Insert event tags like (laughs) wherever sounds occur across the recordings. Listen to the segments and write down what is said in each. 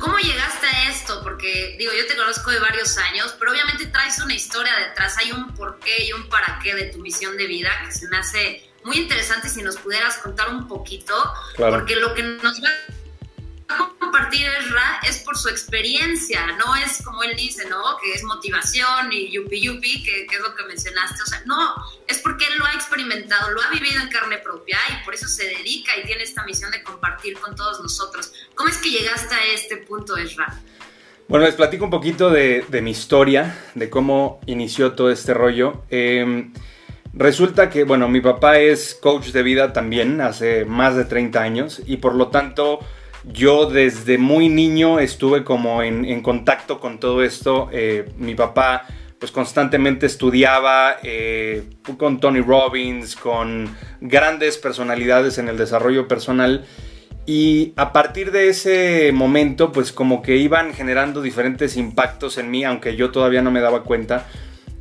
¿Cómo llegaste a esto? Porque, digo, yo te conozco de varios años, pero obviamente traes una historia detrás, hay un porqué y un para qué de tu misión de vida que se me hace muy interesante si nos pudieras contar un poquito, porque lo que nos va compartir es por su experiencia, no es como él dice, ¿no? Que es motivación y yupi yupi, que, es lo que mencionaste. O sea, no, es porque él lo ha experimentado, lo ha vivido en carne propia y por eso se dedica y tiene esta misión de compartir con todos nosotros. ¿Cómo es que llegaste a este punto, Esra? Bueno, les platico un poquito de, mi historia, de cómo inició todo este rollo. Em, resulta que, bueno, mi papá es coach de vida también, hace más de 30 años, y por lo tanto yo desde muy niño estuve como en, contacto con todo esto. Eh, mi papá pues constantemente estudiaba eh, con Tony Robbins, con grandes personalidades en el desarrollo personal. Y a partir de ese momento, pues como que iban generando diferentes impactos en mí, aunque yo todavía no me daba cuenta.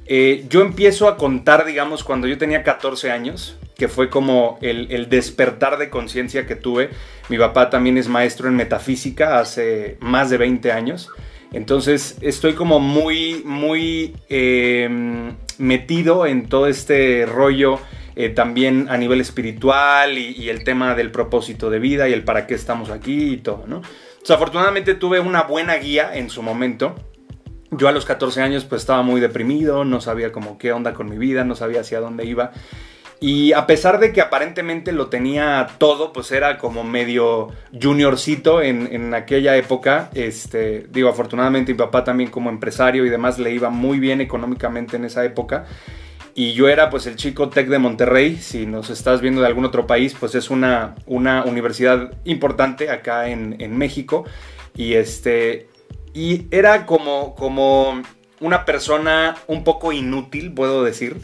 Eh, yo empiezo a contar, digamos, cuando yo tenía 14 años que fue como el, despertar de conciencia que tuve. Mi papá también es maestro en metafísica hace más de 20 años. Entonces estoy como muy, muy em, metido en todo este rollo eh, también a nivel espiritual y, el tema del propósito de vida y el para qué estamos aquí y todo, ¿no? afortunadamente tuve una buena guía en su momento. Yo a los 14 años pues estaba muy deprimido, no sabía como qué onda con mi vida, no sabía hacia dónde iba. Y a pesar de que aparentemente lo tenía todo, pues era como medio juniorcito en, aquella época. Este, digo, afortunadamente mi papá también como empresario y demás le iba muy bien económicamente en esa época. Y yo era pues el chico Tech de Monterrey. Si nos estás viendo de algún otro país, pues es una, una universidad importante acá en, en México. Y este. Y era como, como una persona un poco inútil, puedo decir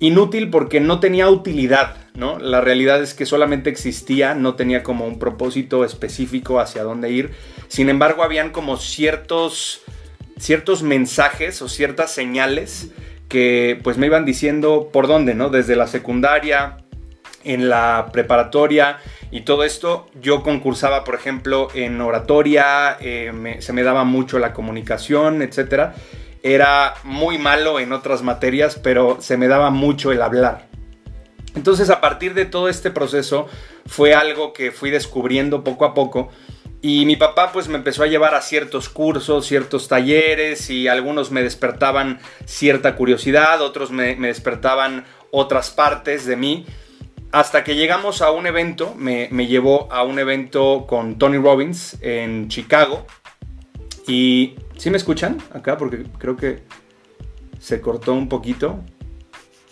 Inútil porque no tenía utilidad, ¿no? La realidad es que solamente existía, no tenía como un propósito específico hacia dónde ir. Sin embargo, habían como ciertos, ciertos mensajes o ciertas señales que pues me iban diciendo por dónde, ¿no? Desde la secundaria, en la preparatoria y todo esto, yo concursaba, por ejemplo, en oratoria, eh, se me daba mucho la comunicación, etcétera era muy malo en otras materias, pero se me daba mucho el hablar. Entonces a partir de todo este proceso fue algo que fui descubriendo poco a poco y mi papá pues me empezó a llevar a ciertos cursos, ciertos talleres y algunos me despertaban cierta curiosidad, otros me, despertaban otras partes de mí. Hasta que llegamos a un evento, me, llevó a un evento con Tony Robbins en Chicago y ¿Sí me escuchan acá? Porque creo que se cortó un poquito.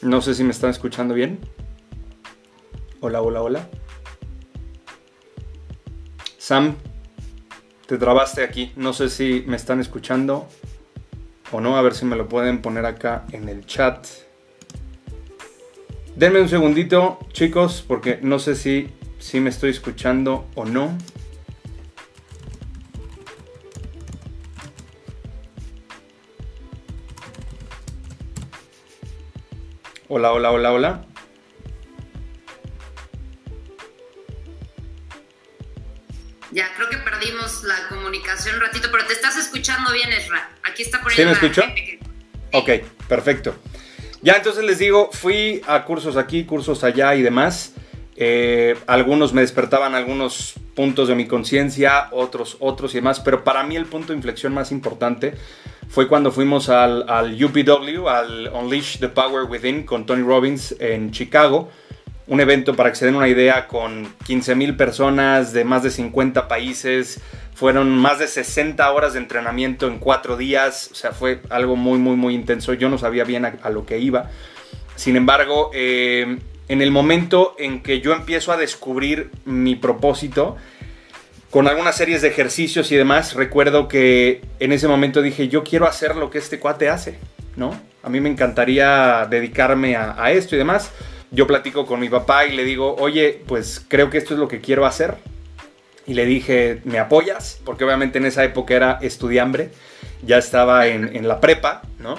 No sé si me están escuchando bien. Hola, hola, hola. Sam, te trabaste aquí. No sé si me están escuchando o no. A ver si me lo pueden poner acá en el chat. Denme un segundito, chicos, porque no sé si, si me estoy escuchando o no. Hola, hola, hola, hola. Ya, creo que perdimos la comunicación un ratito, pero te estás escuchando bien, Esra. Aquí está poniendo ¿Sí me escucho? Ok, perfecto. Ya, entonces les digo, fui a cursos aquí, cursos allá y demás. Eh, algunos me despertaban algunos puntos de mi conciencia, otros, otros y demás, pero para mí el punto de inflexión más importante fue cuando fuimos al, UPW, al Unleash the Power Within con Tony Robbins en Chicago. Un evento, para que se den una idea, con 15 mil personas de más de 50 países. Fueron más de 60 horas de entrenamiento en cuatro días. O sea, fue algo muy, muy, muy intenso. Yo no sabía bien a, lo que iba. Sin embargo, eh, en el momento en que yo empiezo a descubrir mi propósito, con algunas series de ejercicios y demás, recuerdo que en ese momento dije, yo quiero hacer lo que este cuate hace, ¿no? A mí me encantaría dedicarme a, esto y demás. Yo platico con mi papá y le digo, oye, pues creo que esto es lo que quiero hacer. Y le dije, ¿me apoyas? Porque obviamente en esa época era estudiambre, ya estaba en, en la prepa, ¿no?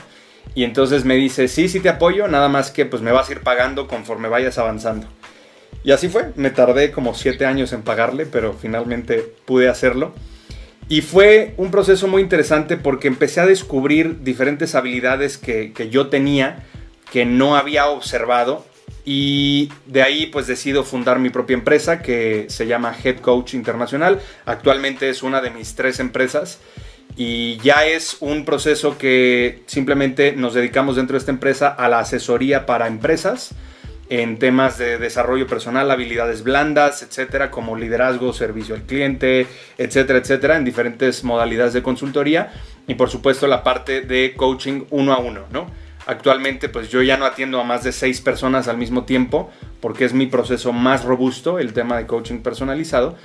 Y entonces me dice, sí, sí te apoyo, nada más que pues me vas a ir pagando conforme vayas avanzando. Y así fue, me tardé como siete años en pagarle, pero finalmente pude hacerlo. Y fue un proceso muy interesante porque empecé a descubrir diferentes habilidades que, que yo tenía que no había observado y de ahí pues decido fundar mi propia empresa que se llama Head Coach Internacional. Actualmente es una de mis tres empresas y ya es un proceso que simplemente nos dedicamos dentro de esta empresa a la asesoría para empresas en temas de desarrollo personal, habilidades blandas, etcétera, como liderazgo, servicio al cliente, etcétera, etcétera, en diferentes modalidades de consultoría y por supuesto la parte de coaching uno a uno, ¿no? Actualmente pues yo ya no atiendo a más de seis personas al mismo tiempo porque es mi proceso más robusto, el tema de coaching personalizado.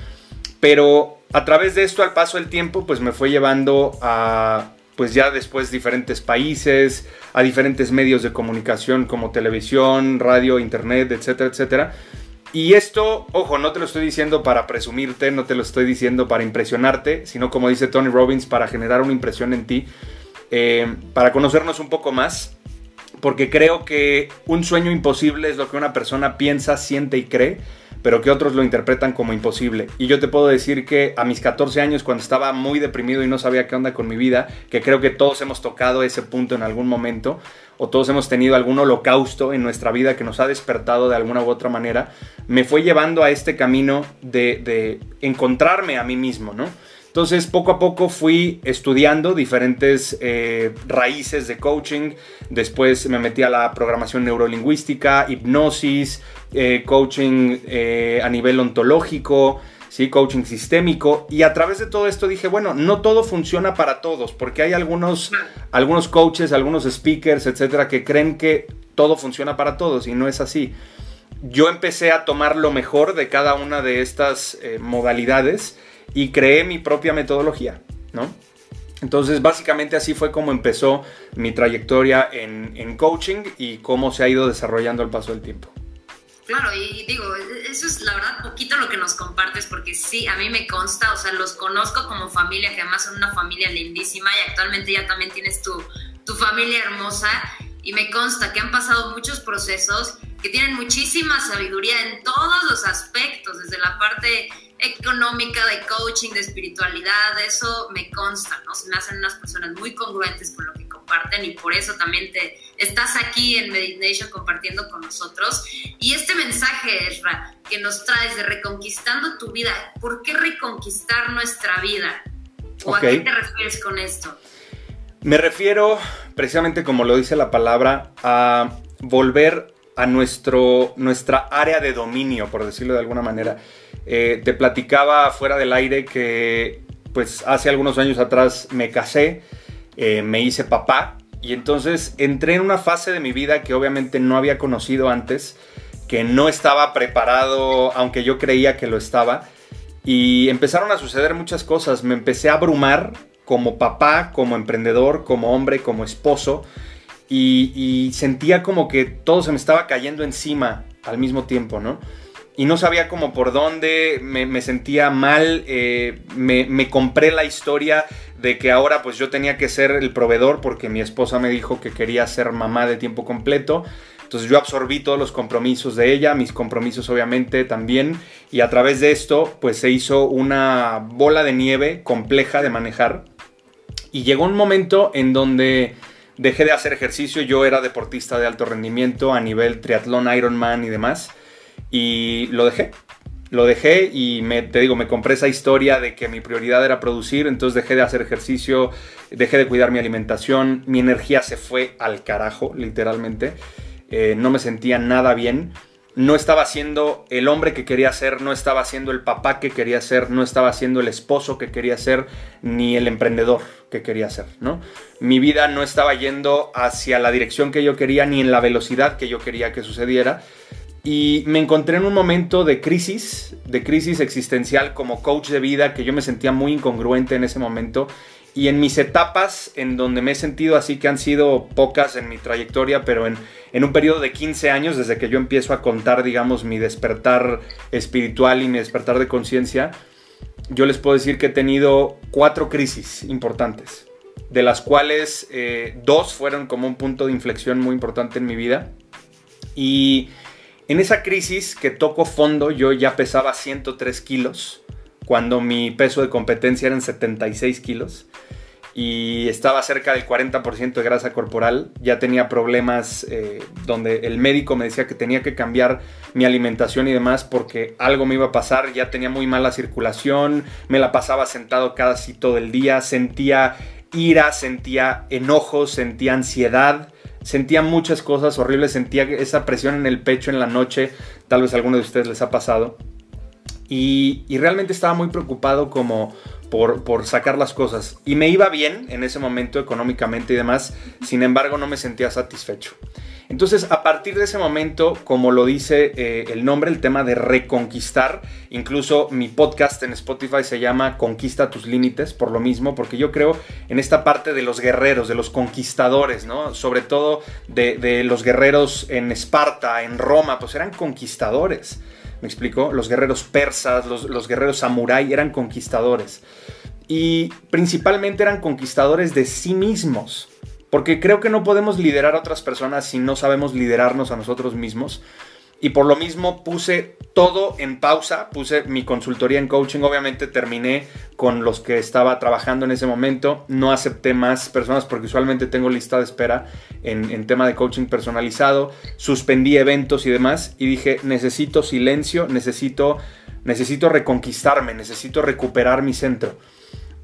Pero a través de esto al paso del tiempo pues me fue llevando a pues ya después diferentes países, a diferentes medios de comunicación como televisión, radio, internet, etcétera, etcétera. Y esto, ojo, no te lo estoy diciendo para presumirte, no te lo estoy diciendo para impresionarte, sino como dice Tony Robbins, para generar una impresión en ti, eh, para conocernos un poco más porque creo que un sueño imposible es lo que una persona piensa, siente y cree, pero que otros lo interpretan como imposible. Y yo te puedo decir que a mis 14 años, cuando estaba muy deprimido y no sabía qué onda con mi vida, que creo que todos hemos tocado ese punto en algún momento, o todos hemos tenido algún holocausto en nuestra vida que nos ha despertado de alguna u otra manera, me fue llevando a este camino de, de encontrarme a mí mismo, ¿no? Entonces, poco a poco fui estudiando diferentes eh, raíces de coaching. Después me metí a la programación neurolingüística, hipnosis, eh, coaching eh, a nivel ontológico, ¿sí? coaching sistémico. Y a través de todo esto dije, bueno, no todo funciona para todos, porque hay algunos, algunos coaches, algunos speakers, etcétera, que creen que todo funciona para todos y no es así. Yo empecé a tomar lo mejor de cada una de estas modalidades y creé mi propia metodología, ¿no? Entonces, básicamente así fue como empezó mi trayectoria en, coaching y cómo se ha ido desarrollando al paso del tiempo. Claro, y digo, eso es la verdad poquito lo que nos compartes, porque sí, a mí me consta, o sea, los conozco como familia, que además son una familia lindísima y actualmente ya también tienes tu, tu familia hermosa, y me consta que han pasado muchos procesos que tienen muchísima sabiduría en todos los aspectos, desde la parte económica, de coaching, de espiritualidad, eso me consta, ¿no? Se me hacen unas personas muy congruentes con lo que comparten y por eso también te estás aquí en Meditation compartiendo con nosotros. Y este mensaje, Esra, que nos traes de reconquistando tu vida, ¿por qué reconquistar nuestra vida? ¿O a qué te refieres con esto? Me refiero, precisamente como lo dice la palabra, a volver a nuestro, nuestra área de dominio, por decirlo de alguna manera. Eh, te platicaba fuera del aire que pues hace algunos años atrás me casé, eh, me hice papá y entonces entré en una fase de mi vida que obviamente no había conocido antes, que no estaba preparado, aunque yo creía que lo estaba. Y empezaron a suceder muchas cosas. Me empecé a abrumar como papá, como emprendedor, como hombre, como esposo. Y, sentía como que todo se me estaba cayendo encima al mismo tiempo, ¿no? y no sabía como por dónde, me, sentía mal, eh, me, compré la historia de que ahora pues yo tenía que ser el proveedor porque mi esposa me dijo que quería ser mamá de tiempo completo. Entonces yo absorbí todos los compromisos de ella, mis compromisos obviamente también, y a través de esto pues se hizo una bola de nieve compleja de manejar. Y llegó un momento en donde dejé de hacer ejercicio, yo era deportista de alto rendimiento a nivel triatlón, Ironman y demás y lo dejé. Lo dejé y me, te digo, me compré esa historia de que mi prioridad era producir, entonces dejé de hacer ejercicio, dejé de cuidar mi alimentación, mi energía se fue al carajo, literalmente. Eh, no me sentía nada bien. No estaba siendo el hombre que quería ser, no estaba siendo el papá que quería ser, no estaba siendo el esposo que quería ser, ni el emprendedor que quería ser, ¿no? Mi vida no estaba yendo hacia la dirección que yo quería, ni en la velocidad que yo quería que sucediera. Y me encontré en un momento de crisis, de crisis existencial como coach de vida, que yo me sentía muy incongruente en ese momento. Y en mis etapas, en donde me he sentido así, que han sido pocas en mi trayectoria, pero en, en un periodo de 15 años, desde que yo empiezo a contar, digamos, mi despertar espiritual y mi despertar de conciencia, yo les puedo decir que he tenido cuatro crisis importantes, de las cuales eh, dos fueron como un punto de inflexión muy importante en mi vida. Y en esa crisis que toco fondo, yo ya pesaba 103 kilos cuando mi peso de competencia eran 76 kilos y estaba cerca del 40% de grasa corporal. Ya tenía problemas eh, donde el médico me decía que tenía que cambiar mi alimentación y demás porque algo me iba a pasar. Ya tenía muy mala circulación, me la pasaba sentado casi todo el día, sentía ira, sentía enojo, sentía ansiedad. Sentía muchas cosas horribles, sentía esa presión en el pecho en la noche, tal vez a alguno de ustedes les ha pasado. Y, realmente estaba muy preocupado como por, sacar las cosas. Y me iba bien en ese momento económicamente y demás, sin embargo no me sentía satisfecho. Entonces, a partir de ese momento, como lo dice eh, el nombre, el tema de reconquistar, incluso mi podcast en Spotify se llama Conquista tus límites, por lo mismo, porque yo creo en esta parte de los guerreros, de los conquistadores, ¿no? Sobre todo de, los guerreros en Esparta, en Roma, pues eran conquistadores. ¿Me explico? Los guerreros persas, los, los guerreros samurái eran conquistadores. Y principalmente eran conquistadores de sí mismos. Porque creo que no podemos liderar a otras personas si no sabemos liderarnos a nosotros mismos. Y por lo mismo puse todo en pausa, puse mi consultoría en coaching, obviamente terminé con los que estaba trabajando en ese momento, no acepté más personas porque usualmente tengo lista de espera en, en tema de coaching personalizado, suspendí eventos y demás y dije, necesito silencio, necesito, necesito reconquistarme, necesito recuperar mi centro.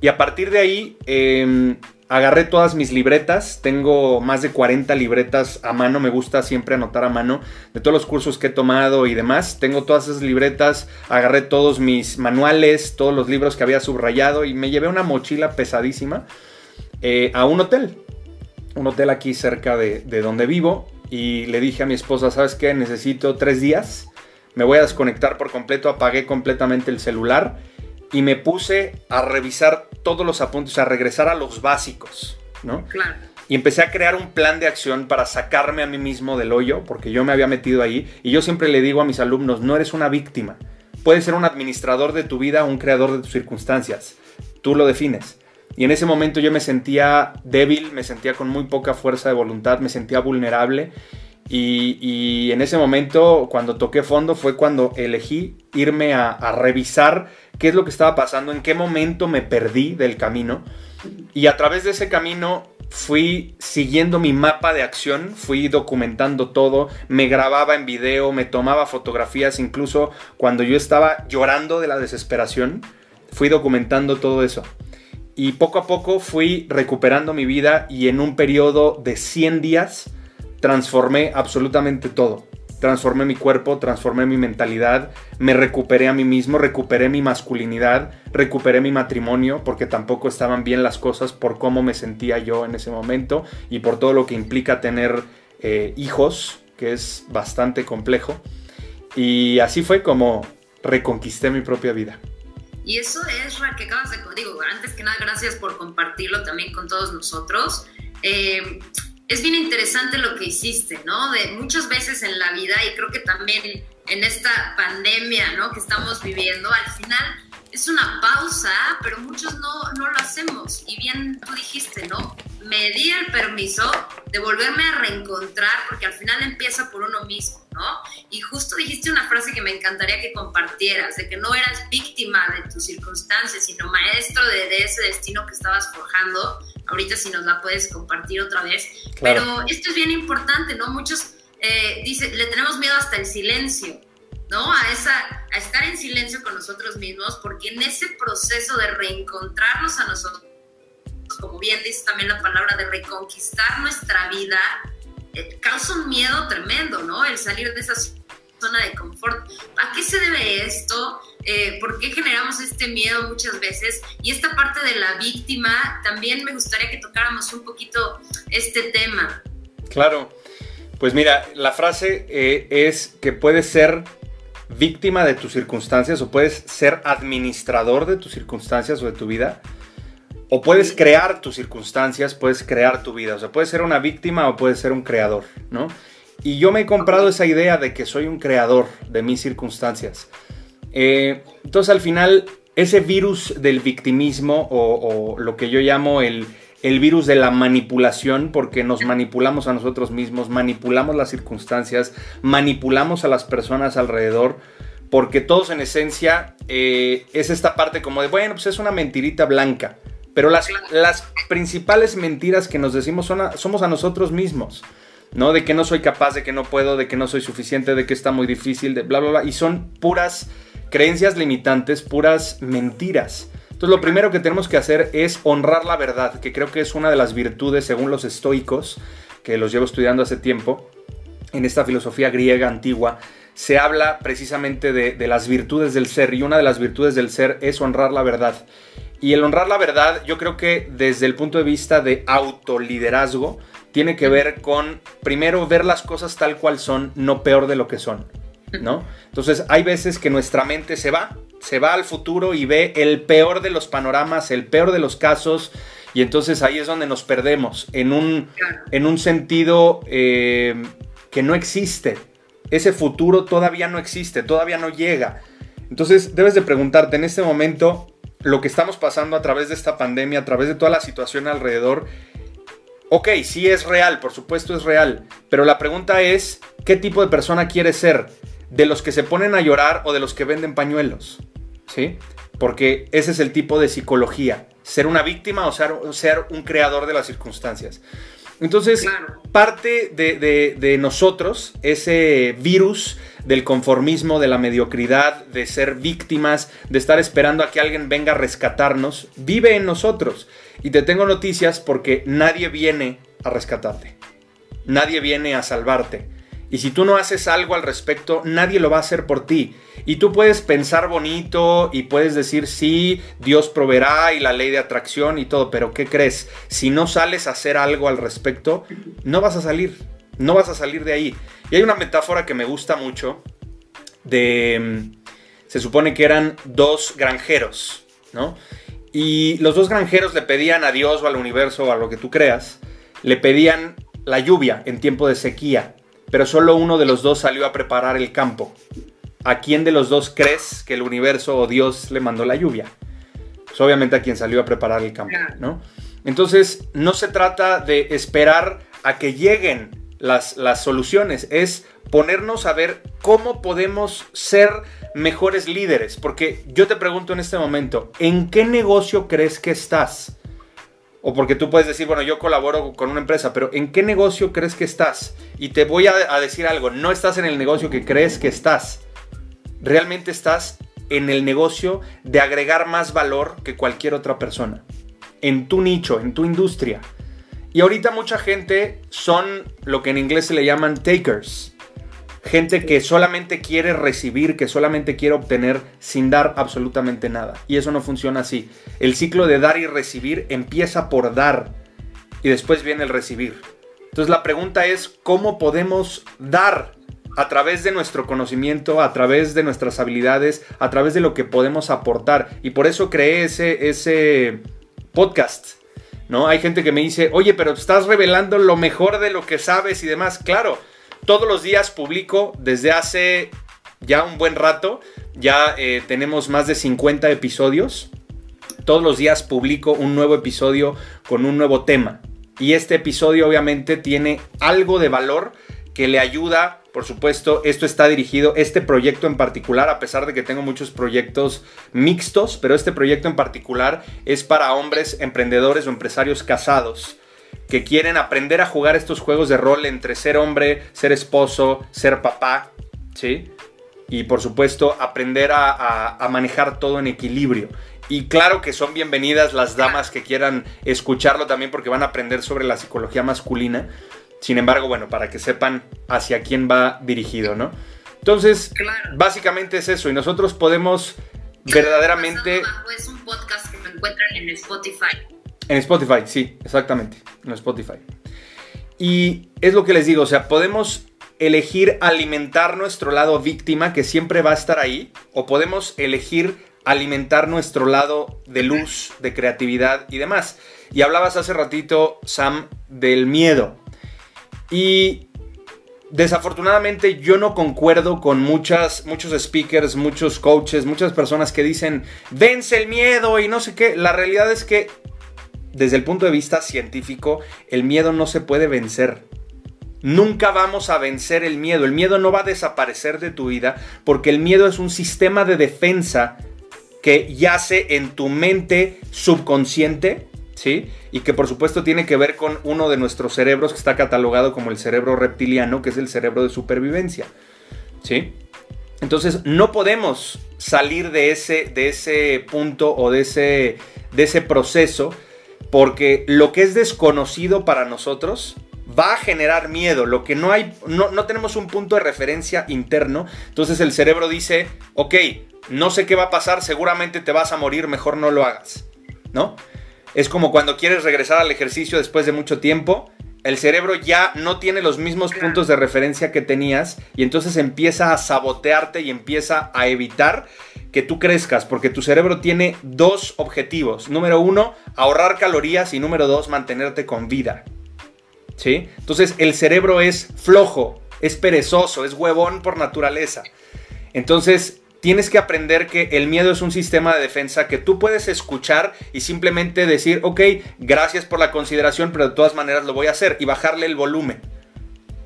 Y a partir de ahí... Eh, agarré todas mis libretas, tengo más de 40 libretas a mano, me gusta siempre anotar a mano de todos los cursos que he tomado y demás. Tengo todas esas libretas, agarré todos mis manuales, todos los libros que había subrayado y me llevé una mochila pesadísima eh, a un hotel, un hotel aquí cerca de, de donde vivo y le dije a mi esposa, ¿sabes qué? Necesito tres días, me voy a desconectar por completo, apagué completamente el celular y me puse a revisar todos los apuntes, a regresar a los básicos, ¿no? Claro. Y empecé a crear un plan de acción para sacarme a mí mismo del hoyo, porque yo me había metido ahí. Y yo siempre le digo a mis alumnos, no eres una víctima. Puedes ser un administrador de tu vida un creador de tus circunstancias. Tú lo defines. Y en ese momento yo me sentía débil, me sentía con muy poca fuerza de voluntad, me sentía vulnerable. Y, en ese momento, cuando toqué fondo, fue cuando elegí irme a, a revisar qué es lo que estaba pasando, en qué momento me perdí del camino. Y a través de ese camino fui siguiendo mi mapa de acción, fui documentando todo, me grababa en video, me tomaba fotografías, incluso cuando yo estaba llorando de la desesperación, fui documentando todo eso. Y poco a poco fui recuperando mi vida y en un periodo de 100 días transformé absolutamente todo transformé mi cuerpo, transformé mi mentalidad, me recuperé a mí mismo, recuperé mi masculinidad, recuperé mi matrimonio, porque tampoco estaban bien las cosas por cómo me sentía yo en ese momento y por todo lo que implica tener eh, hijos, que es bastante complejo. Y así fue como reconquisté mi propia vida. Y eso es, Ra, que acabas de... Antes que nada, gracias por compartirlo también con todos nosotros. Eh, es bien interesante lo que hiciste, ¿no? De muchas veces en la vida y creo que también en esta pandemia, ¿no? Que estamos viviendo, al final es una pausa, pero muchos no, no lo hacemos. Y bien tú dijiste, ¿no? Me di el permiso de volverme a reencontrar porque al final empieza por uno mismo, ¿no? Y justo dijiste una frase que me encantaría que compartieras, de que no eras víctima de tus circunstancias, sino maestro de, de ese destino que estabas forjando ahorita si nos la puedes compartir otra vez. Pero esto es bien importante, ¿no? Muchos eh, dicen, le tenemos miedo hasta el silencio, ¿no? A, esa, a estar en silencio con nosotros mismos, porque en ese proceso de reencontrarnos a nosotros, como bien dice también la palabra, de reconquistar nuestra vida, eh, causa un miedo tremendo, ¿no? El salir de esa zona de confort. ¿A qué se debe esto? Eh, por qué generamos este miedo muchas veces. Y esta parte de la víctima, también me gustaría que tocáramos un poquito este tema. Claro, pues mira, la frase eh, es que puedes ser víctima de tus circunstancias o puedes ser administrador de tus circunstancias o de tu vida. O puedes crear tus circunstancias, puedes crear tu vida. O sea, puedes ser una víctima o puedes ser un creador, ¿no? Y yo me he comprado esa idea de que soy un creador de mis circunstancias. Eh, entonces al final, ese virus del victimismo o, lo que yo llamo el, el, virus de la manipulación, porque nos manipulamos a nosotros mismos, manipulamos las circunstancias, manipulamos a las personas alrededor, porque todos en esencia eh, es esta parte como de, bueno, pues es una mentirita blanca. Pero las, las principales mentiras que nos decimos son somos a nosotros mismos. ¿no? De que no soy capaz, de que no puedo, de que no soy suficiente, de que está muy difícil, de bla, bla, bla. Y son puras creencias limitantes, puras mentiras. Entonces lo primero que tenemos que hacer es honrar la verdad, que creo que es una de las virtudes según los estoicos, que los llevo estudiando hace tiempo, en esta filosofía griega antigua, se habla precisamente de, de las virtudes del ser y una de las virtudes del ser es honrar la verdad. Y el honrar la verdad, yo creo que desde el punto de vista de autoliderazgo, tiene que ver con, primero, ver las cosas tal cual son, no peor de lo que son, ¿no? Entonces, hay veces que nuestra mente se va, se va al futuro y ve el peor de los panoramas, el peor de los casos, y entonces ahí es donde nos perdemos, en un, en un sentido eh, que no existe. Ese futuro todavía no existe, todavía no llega. Entonces, debes de preguntarte en este momento, lo que estamos pasando a través de esta pandemia, a través de toda la situación alrededor, ok, sí es real, por supuesto es real, pero la pregunta es, ¿qué tipo de persona quieres ser? ¿De los que se ponen a llorar o de los que venden pañuelos? ¿Sí? Porque ese es el tipo de psicología, ser una víctima o ser, ser un creador de las circunstancias. Entonces, parte de, nosotros, ese virus del conformismo, de la mediocridad, de ser víctimas, de estar esperando a que alguien venga a rescatarnos, vive en nosotros. Y te tengo noticias porque nadie viene a rescatarte. Nadie viene a salvarte. Y si tú no haces algo al respecto, nadie lo va a hacer por ti. Y tú puedes pensar bonito y puedes decir, sí, Dios proveerá y la ley de atracción y todo, pero ¿qué crees? Si no sales a hacer algo al respecto, no vas a salir. No vas a salir de ahí. Y hay una metáfora que me gusta mucho de... Mm, se supone que eran dos granjeros, ¿no? Y los dos granjeros le pedían a Dios o al universo o a lo que tú creas, le pedían la lluvia en tiempo de sequía pero solo uno de los dos salió a preparar el campo. ¿A quién de los dos crees que el universo o Dios le mandó la lluvia? Pues obviamente a quien salió a preparar el campo, ¿no? Entonces, no se trata de esperar a que lleguen las, las soluciones, es ponernos a ver cómo podemos ser mejores líderes. Porque yo te pregunto en este momento, ¿en qué negocio crees que estás? O porque tú puedes decir, bueno, yo colaboro con una empresa, pero ¿en qué negocio crees que estás? Y te voy a, decir algo, no estás en el negocio que crees que estás. Realmente estás en el negocio de agregar más valor que cualquier otra persona. En tu nicho, en tu industria. Y ahorita mucha gente son lo que en inglés se le llaman takers gente que solamente quiere recibir, que solamente quiere obtener sin dar absolutamente nada. Y eso no funciona así. El ciclo de dar y recibir empieza por dar y después viene el recibir. Entonces la pregunta es, ¿cómo podemos dar a través de nuestro conocimiento, a través de nuestras habilidades, a través de lo que podemos aportar? Y por eso creé ese, ese podcast. ¿No? Hay gente que me dice, oye, pero estás revelando lo mejor de lo que sabes y demás. Claro, todos los días publico desde hace ya un buen rato. Ya eh, tenemos más de 50 episodios. Todos los días publico un nuevo episodio con un nuevo tema. Y este episodio obviamente tiene algo de valor que le ayuda, por supuesto, esto está dirigido, este proyecto en particular, a pesar de que tengo muchos proyectos mixtos, pero este proyecto en particular es para hombres emprendedores o empresarios casados que quieren aprender a jugar estos juegos de rol entre ser hombre, ser esposo, ser papá, ¿sí? Y por supuesto aprender a, manejar todo en equilibrio. Y claro que son bienvenidas las damas que quieran escucharlo también porque van a aprender sobre la psicología masculina. Sin embargo, bueno, para que sepan hacia quién va dirigido, ¿no? Entonces, básicamente es eso. Y nosotros podemos verdaderamente... Es un podcast que me encuentran en Spotify. En Spotify, sí, exactamente, en Spotify. Y es lo que les digo, o sea, podemos elegir alimentar nuestro lado víctima, que siempre va a estar ahí, o podemos elegir alimentar nuestro lado de luz, de creatividad y demás. Y hablabas hace ratito, Sam, del miedo. Y desafortunadamente yo no concuerdo con muchas, muchos speakers, muchos coaches, muchas personas que dicen, vence el miedo y no sé qué. La realidad es que desde el punto de vista científico, el miedo no se puede vencer. Nunca vamos a vencer el miedo. El miedo no va a desaparecer de tu vida porque el miedo es un sistema de defensa que yace en tu mente subconsciente, ¿sí? Y que por supuesto tiene que ver con uno de nuestros cerebros que está catalogado como el cerebro reptiliano, que es el cerebro de supervivencia, ¿sí? Entonces no podemos salir de ese, de ese punto o de ese, de ese proceso porque lo que es desconocido para nosotros va a generar miedo. Lo que no hay, no, no tenemos un punto de referencia interno. Entonces el cerebro dice, ok, no sé qué va a pasar, seguramente te vas a morir, mejor no lo hagas. ¿No? Es como cuando quieres regresar al ejercicio después de mucho tiempo. El cerebro ya no tiene los mismos puntos de referencia que tenías y entonces empieza a sabotearte y empieza a evitar que tú crezcas, porque tu cerebro tiene dos objetivos. Número uno, ahorrar calorías y número dos, mantenerte con vida. ¿Sí? Entonces el cerebro es flojo, es perezoso, es huevón por naturaleza. Entonces tienes que aprender que el miedo es un sistema de defensa que tú puedes escuchar y simplemente decir, ok, gracias por la consideración, pero de todas maneras lo voy a hacer y bajarle el volumen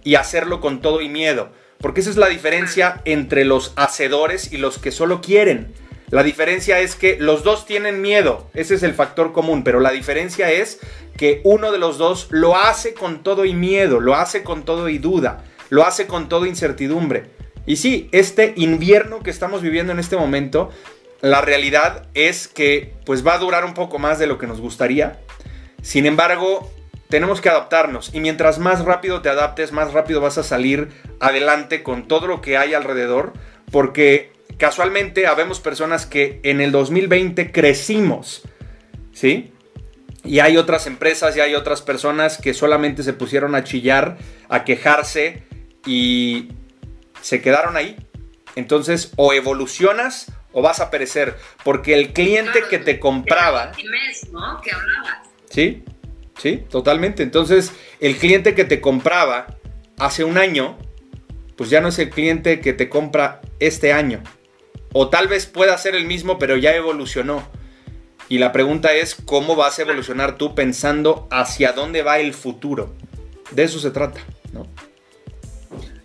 y hacerlo con todo y miedo. Porque esa es la diferencia entre los hacedores y los que solo quieren. La diferencia es que los dos tienen miedo, ese es el factor común, pero la diferencia es que uno de los dos lo hace con todo y miedo, lo hace con todo y duda, lo hace con todo incertidumbre. Y sí, este invierno que estamos viviendo en este momento, la realidad es que pues va a durar un poco más de lo que nos gustaría. Sin embargo, tenemos que adaptarnos y mientras más rápido te adaptes, más rápido vas a salir adelante con todo lo que hay alrededor, porque casualmente habemos personas que en el 2020 crecimos, ¿sí? Y hay otras empresas y hay otras personas que solamente se pusieron a chillar, a quejarse y se quedaron ahí. Entonces, o evolucionas o vas a perecer, porque el cliente que te compraba... ¿no? Que hablabas. Sí, Sí, totalmente. Entonces, el cliente que te compraba hace un año, pues ya no es el cliente que te compra este año. O tal vez pueda ser el mismo, pero ya evolucionó. Y la pregunta es, ¿cómo vas a evolucionar tú pensando hacia dónde va el futuro? De eso se trata, ¿no?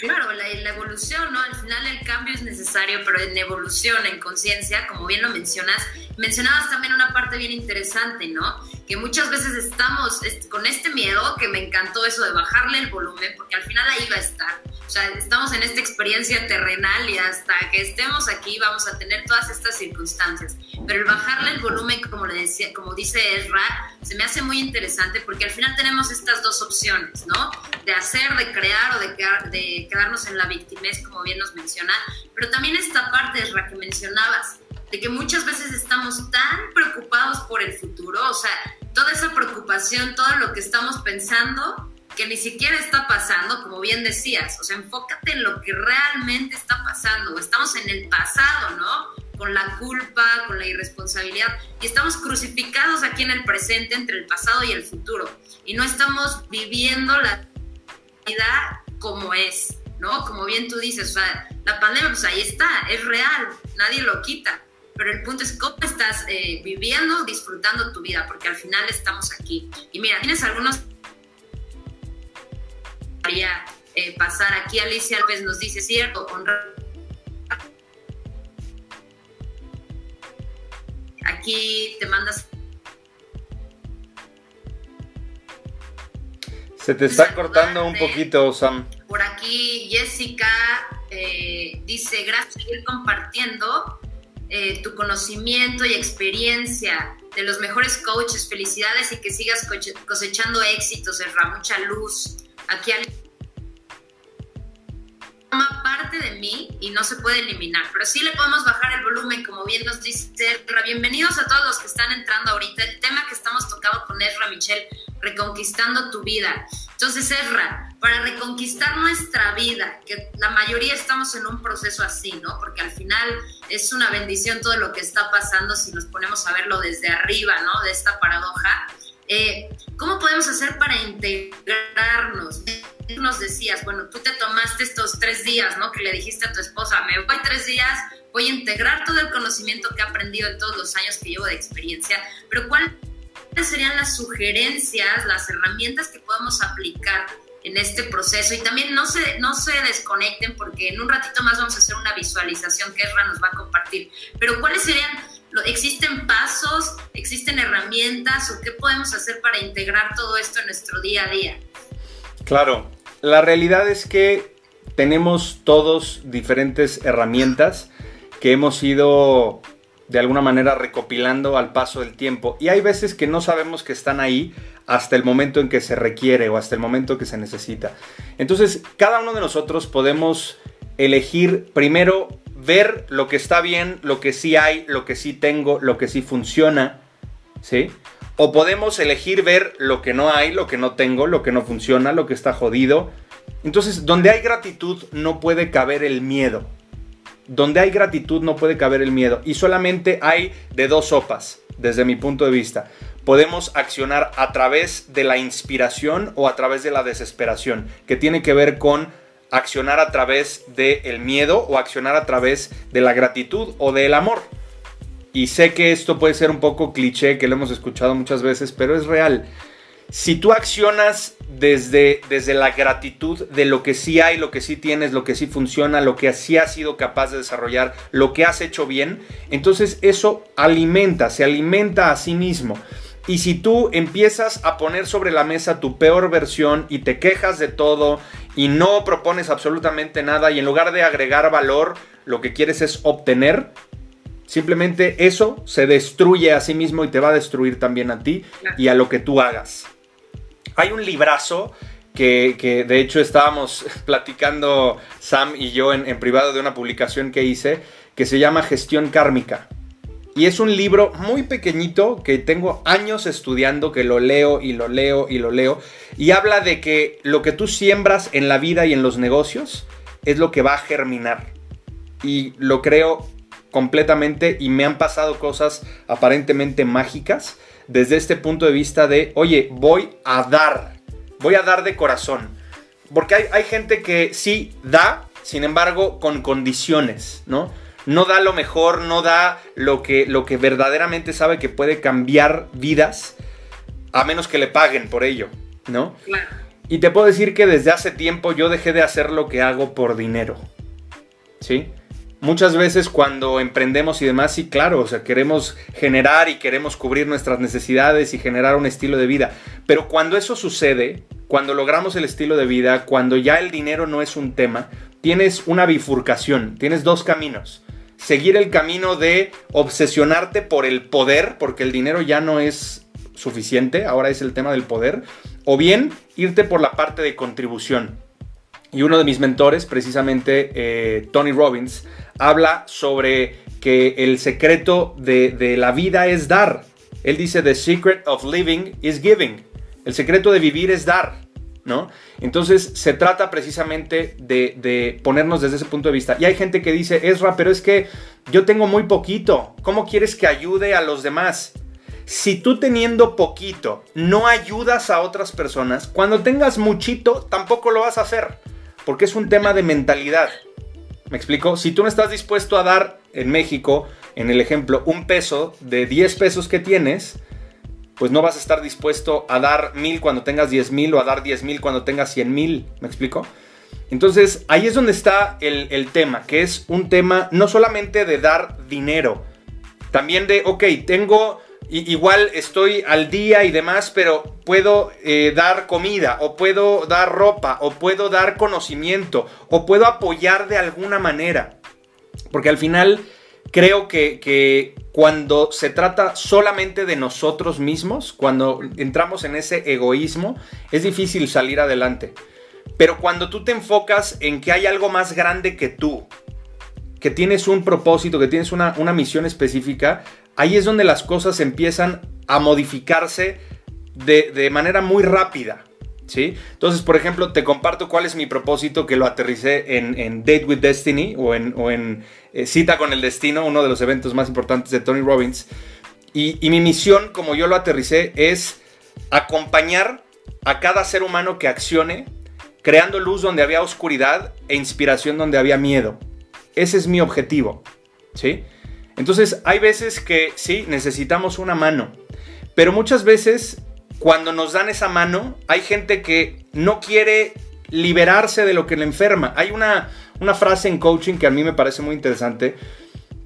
Claro, la, la, evolución, ¿no? Al final el cambio es necesario, pero en evolución, en conciencia, como bien lo mencionas, mencionabas también una parte bien interesante, ¿no? Que muchas veces estamos con este miedo, que me encantó eso de bajarle el volumen, porque al final ahí va a estar. O sea, estamos en esta experiencia terrenal y hasta que estemos aquí vamos a tener todas estas circunstancias. Pero el bajarle el volumen, como, le decía, como dice Ezra, se me hace muy interesante porque al final tenemos estas dos opciones, ¿no? De hacer, de crear o de, de quedarnos en la victimez, como bien nos menciona. Pero también esta parte, Ezra, que mencionabas, de que muchas veces estamos tan preocupados por el futuro, o sea, toda esa preocupación, todo lo que estamos pensando, que ni siquiera está pasando, como bien decías, o sea, enfócate en lo que realmente está pasando, estamos en el pasado, ¿no? Con la culpa, con la irresponsabilidad, y estamos crucificados aquí en el presente entre el pasado y el futuro, y no estamos viviendo la vida como es, ¿no? Como bien tú dices, o sea, la pandemia, pues ahí está, es real, nadie lo quita, pero el punto es cómo estás eh, viviendo, disfrutando tu vida, porque al final estamos aquí. Y mira, tienes algunos eh, pasar aquí. Alicia Alves nos dice, cierto, Aquí te mandas... Se te está cortando un poquito, Sam. Por aquí Jessica eh, dice, gracias por ir compartiendo eh, tu conocimiento y experiencia de los mejores coaches. Felicidades y que sigas cosechando éxitos, Erra, mucha luz aquí forma parte de mí y no se puede eliminar, pero sí le podemos bajar el volumen, como bien nos dice Ezra. Bienvenidos a todos los que están entrando ahorita. El tema que estamos tocando con Ezra Michelle, reconquistando tu vida. Entonces, Ezra, para reconquistar nuestra vida, que la mayoría estamos en un proceso así, ¿no? Porque al final es una bendición todo lo que está pasando si nos ponemos a verlo desde arriba, ¿no? De esta paradoja. Eh, ¿Cómo podemos hacer para integrarnos? Nos decías, bueno, tú te tomaste estos tres días, ¿no? Que le dijiste a tu esposa, me voy tres días, voy a integrar todo el conocimiento que he aprendido en todos los años que llevo de experiencia, pero ¿cuáles serían las sugerencias, las herramientas que podemos aplicar en este proceso y también no se, no se desconecten porque en un ratito más vamos a hacer una visualización que nos va a compartir. Pero ¿cuáles serían, existen pasos, existen herramientas o qué podemos hacer para integrar todo esto en nuestro día a día? Claro, la realidad es que tenemos todos diferentes herramientas que hemos ido de alguna manera recopilando al paso del tiempo. Y hay veces que no sabemos que están ahí hasta el momento en que se requiere o hasta el momento que se necesita. Entonces, cada uno de nosotros podemos elegir primero ver lo que está bien, lo que sí hay, lo que sí tengo, lo que sí funciona, ¿sí? O podemos elegir ver lo que no hay, lo que no tengo, lo que no funciona, lo que está jodido. Entonces, donde hay gratitud no puede caber el miedo. Donde hay gratitud no puede caber el miedo. Y solamente hay de dos sopas, desde mi punto de vista podemos accionar a través de la inspiración o a través de la desesperación, que tiene que ver con accionar a través del miedo o accionar a través de la gratitud o del amor. Y sé que esto puede ser un poco cliché, que lo hemos escuchado muchas veces, pero es real. Si tú accionas desde, desde la gratitud de lo que sí hay, lo que sí tienes, lo que sí funciona, lo que sí has sido capaz de desarrollar, lo que has hecho bien, entonces eso alimenta, se alimenta a sí mismo. Y si tú empiezas a poner sobre la mesa tu peor versión y te quejas de todo y no propones absolutamente nada y en lugar de agregar valor, lo que quieres es obtener, simplemente eso se destruye a sí mismo y te va a destruir también a ti y a lo que tú hagas. Hay un librazo que, de hecho estábamos (laughs) platicando Sam y yo en privado de una publicación que hice que se llama Gestión Kármica. Y es un libro muy pequeñito que tengo años estudiando, que lo leo y lo leo y lo leo. Y habla de que lo que tú siembras en la vida y en los negocios es lo que va a germinar. Y lo creo completamente y me han pasado cosas aparentemente mágicas desde este punto de vista de, oye, voy a dar, voy a dar de corazón. Porque hay, hay gente que sí da, sin embargo, con condiciones, ¿no? No da lo mejor, no da lo que, lo que verdaderamente sabe que puede cambiar vidas, a menos que le paguen por ello, ¿no? Y te puedo decir que desde hace tiempo yo dejé de hacer lo que hago por dinero, ¿sí? Muchas veces cuando emprendemos y demás, sí, claro, o sea, queremos generar y queremos cubrir nuestras necesidades y generar un estilo de vida. Pero cuando eso sucede, cuando logramos el estilo de vida, cuando ya el dinero no es un tema, tienes una bifurcación, tienes dos caminos seguir el camino de obsesionarte por el poder, porque el dinero ya no es suficiente, ahora es el tema del poder, o bien irte por la parte de contribución. Y uno de mis mentores, precisamente eh, Tony Robbins, habla sobre que el secreto de, de la vida es dar. Él dice, The secret of living is giving. El secreto de vivir es dar. ¿No? Entonces se trata precisamente de, ponernos desde ese punto de vista. Y hay gente que dice, Ezra, pero es que yo tengo muy poquito, ¿cómo quieres que ayude a los demás? Si tú teniendo poquito no ayudas a otras personas, cuando tengas muchito tampoco lo vas a hacer, porque es un tema de mentalidad. ¿Me explico? Si tú no estás dispuesto a dar en México, en el ejemplo, un peso de 10 pesos que tienes, pues no vas a estar dispuesto a dar mil cuando tengas diez mil o a dar diez mil cuando tengas cien mil. ¿Me explico? Entonces ahí es donde está el, tema, que es un tema no solamente de dar dinero, también de, ok, tengo, igual estoy al día y demás, pero puedo eh, dar comida, o puedo dar ropa, o puedo dar conocimiento, o puedo apoyar de alguna manera. Porque al final creo que, cuando se trata solamente de nosotros mismos, cuando entramos en ese egoísmo, es difícil salir adelante. Pero cuando tú te enfocas en que hay algo más grande que tú, que tienes un propósito, que tienes una, una misión específica, ahí es donde las cosas empiezan a modificarse de, de manera muy rápida. ¿Sí? Entonces, por ejemplo, te comparto cuál es mi propósito que lo aterricé en, Date with Destiny o en, eh, Cita con el Destino, uno de los eventos más importantes de Tony Robbins. Y, mi misión, como yo lo aterricé, es acompañar a cada ser humano que accione, creando luz donde había oscuridad e inspiración donde había miedo. Ese es mi objetivo, ¿sí? Entonces, hay veces que sí, necesitamos una mano, pero muchas veces cuando nos dan esa mano, hay gente que no quiere liberarse de lo que le enferma. Hay una, una frase en coaching que a mí me parece muy interesante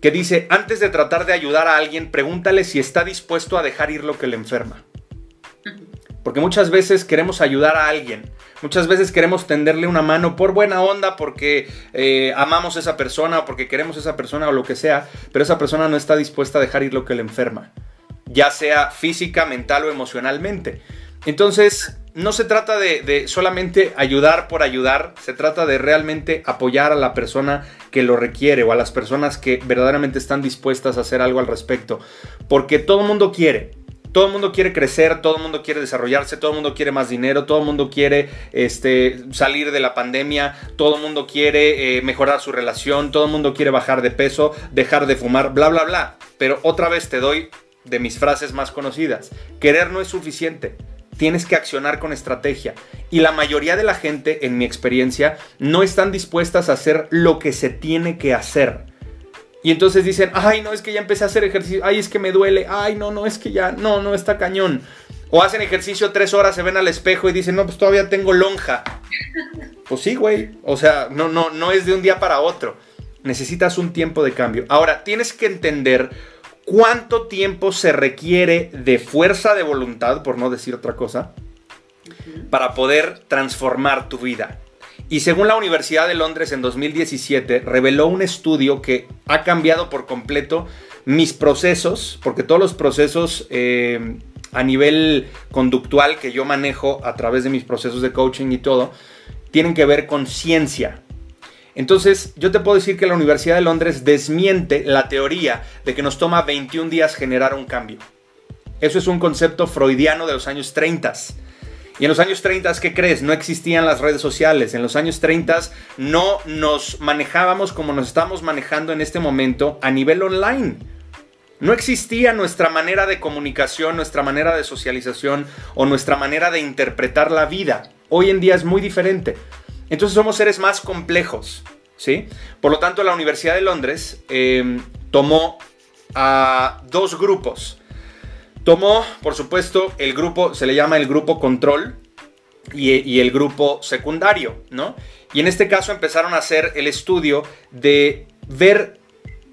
que dice, antes de tratar de ayudar a alguien, pregúntale si está dispuesto a dejar ir lo que le enferma. Porque muchas veces queremos ayudar a alguien, muchas veces queremos tenderle una mano por buena onda, porque eh, amamos a esa persona, o porque queremos a esa persona o lo que sea, pero esa persona no está dispuesta a dejar ir lo que le enferma, ya sea física, mental o emocionalmente. Entonces, no se trata de, solamente ayudar por ayudar, se trata de realmente apoyar a la persona que lo requiere o a las personas que verdaderamente están dispuestas a hacer algo al respecto. Porque todo el mundo quiere, todo el mundo quiere crecer, todo el mundo quiere desarrollarse, todo el mundo quiere más dinero, todo el mundo quiere este, salir de la pandemia, todo el mundo quiere eh, mejorar su relación, todo el mundo quiere bajar de peso, dejar de fumar, bla, bla, bla. Pero otra vez te doy de mis frases más conocidas. Querer no es suficiente. Tienes que accionar con estrategia. Y la mayoría de la gente, en mi experiencia, no están dispuestas a hacer lo que se tiene que hacer. Y entonces dicen, ay, no, es que ya empecé a hacer ejercicio, ay, es que me duele, ay, no, no, es que ya, no, no, está cañón. O hacen ejercicio tres horas, se ven al espejo y dicen, no, pues todavía tengo lonja. (laughs) Pues sí, güey. O sea, no, no, no es de un día para otro. Necesitas un tiempo de cambio. Ahora, tienes que entender cuánto tiempo se requiere de fuerza de voluntad, por no decir otra cosa, para poder transformar tu vida. Y según la Universidad de Londres en 2017, reveló un estudio que ha cambiado por completo mis procesos, porque todos los procesos eh, a nivel conductual que yo manejo a través de mis procesos de coaching y todo, tienen que ver con ciencia. Entonces, yo te puedo decir que la Universidad de Londres desmiente la teoría de que nos toma 21 días generar un cambio. Eso es un concepto freudiano de los años 30. Y en los años 30, ¿qué crees? No existían las redes sociales. En los años 30 no nos manejábamos como nos estamos manejando en este momento a nivel online. No existía nuestra manera de comunicación, nuestra manera de socialización o nuestra manera de interpretar la vida. Hoy en día es muy diferente. Entonces somos seres más complejos, ¿sí? Por lo tanto, la Universidad de Londres eh, tomó a dos grupos Tomó, por supuesto, el grupo, se le llama el grupo control y, el grupo secundario, ¿no? Y en este caso empezaron a hacer el estudio de ver